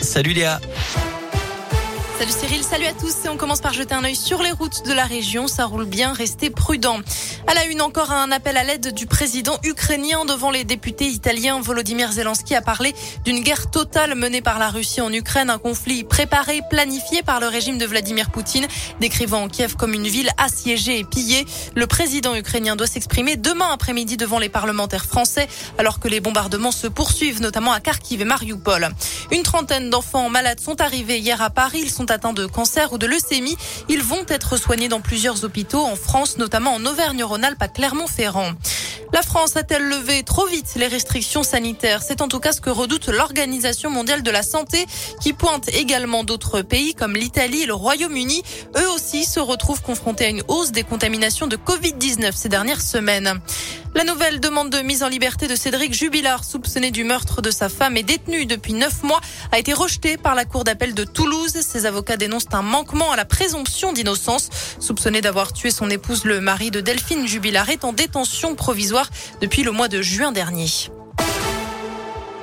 Salut Léa. Salut Cyril, salut à tous et on commence par jeter un œil sur les routes de la région. Ça roule bien, restez prudents. À la une, encore un appel à l'aide du président ukrainien devant les députés italiens. Volodymyr Zelensky a parlé d'une guerre totale menée par la Russie en Ukraine, un conflit préparé, planifié par le régime de Vladimir Poutine, décrivant Kiev comme une ville assiégée et pillée. Le président ukrainien doit s'exprimer demain après-midi devant les parlementaires français, alors que les bombardements se poursuivent, notamment à Kharkiv et Mariupol. Une trentaine d'enfants malades sont arrivés hier à Paris. Ils sont atteints de cancer ou de leucémie. Ils vont être soignés dans plusieurs hôpitaux en France, notamment en Auvergne-Rhône-Alpes à Clermont-Ferrand. La France a-t-elle levé trop vite les restrictions sanitaires? C'est en tout cas ce que redoute l'Organisation mondiale de la santé qui pointe également d'autres pays comme l'Italie et le Royaume-Uni. Eux aussi se retrouvent confrontés à une hausse des contaminations de Covid-19 ces dernières semaines. La nouvelle demande de mise en liberté de Cédric Jubilard, soupçonné du meurtre de sa femme et détenu depuis neuf mois, a été rejetée par la Cour d'appel de Toulouse. Ses avocats dénoncent un manquement à la présomption d'innocence. Soupçonné d'avoir tué son épouse, le mari de Delphine Jubilard est en détention provisoire depuis le mois de juin dernier.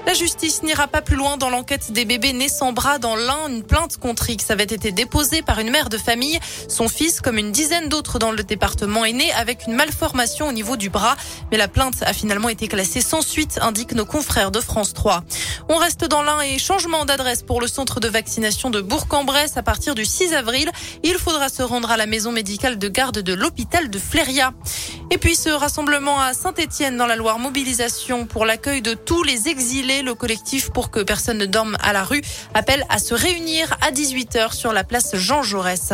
La justice n'ira pas plus loin dans l'enquête des bébés nés sans bras dans l'un. Une plainte contre X avait été déposée par une mère de famille. Son fils, comme une dizaine d'autres dans le département, est né avec une malformation au niveau du bras. Mais la plainte a finalement été classée sans suite, indiquent nos confrères de France 3. On reste dans l'un et changement d'adresse pour le centre de vaccination de Bourg-en-Bresse à partir du 6 avril. Il faudra se rendre à la maison médicale de garde de l'hôpital de Fléria. Et puis ce rassemblement à Saint-Étienne dans la Loire, mobilisation pour l'accueil de tous les exilés. Le collectif pour que personne ne dorme à la rue appelle à se réunir à 18h sur la place Jean Jaurès.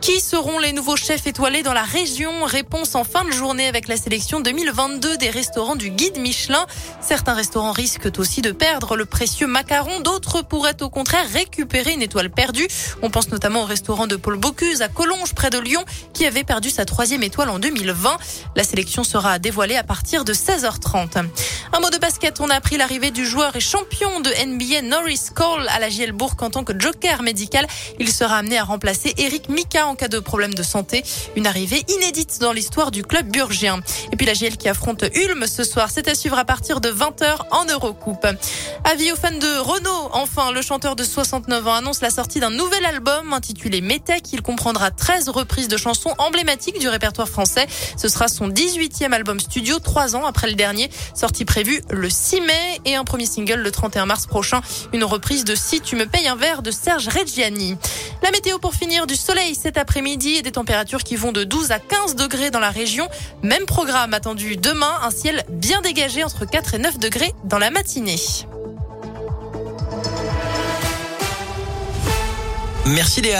Qui seront les nouveaux chefs étoilés dans la région? Réponse en fin de journée avec la sélection 2022 des restaurants du guide Michelin. Certains restaurants risquent aussi de perdre le précieux macaron. D'autres pourraient au contraire récupérer une étoile perdue. On pense notamment au restaurant de Paul Bocuse à Collonges près de Lyon qui avait perdu sa troisième étoile en 2020. La sélection sera dévoilée à partir de 16h30. Un mot de basket, on a appris l'arrivée du joueur et champion de NBA Norris Cole à la JL Bourg en tant que joker médical. Il sera amené à remplacer Eric Mika en cas de problème de santé. Une arrivée inédite dans l'histoire du club burgien. Et puis la GL qui affronte Ulm ce soir, c'est à suivre à partir de 20h en Eurocoupe. Avis aux fans de Renault, enfin, le chanteur de 69 ans annonce la sortie d'un nouvel album intitulé Metec. Il comprendra 13 reprises de chansons emblématiques du répertoire français. Ce sera son 18e album studio, trois ans après le dernier, sorti prévu le 6 mai et un premier single le 31 mars prochain. Une reprise de Si tu me payes un verre de Serge Reggiani. La météo pour finir du soleil cet après-midi et des températures qui vont de 12 à 15 degrés dans la région. Même programme attendu demain, un ciel bien dégagé entre 4 et 9 degrés dans la matinée. Merci Léa.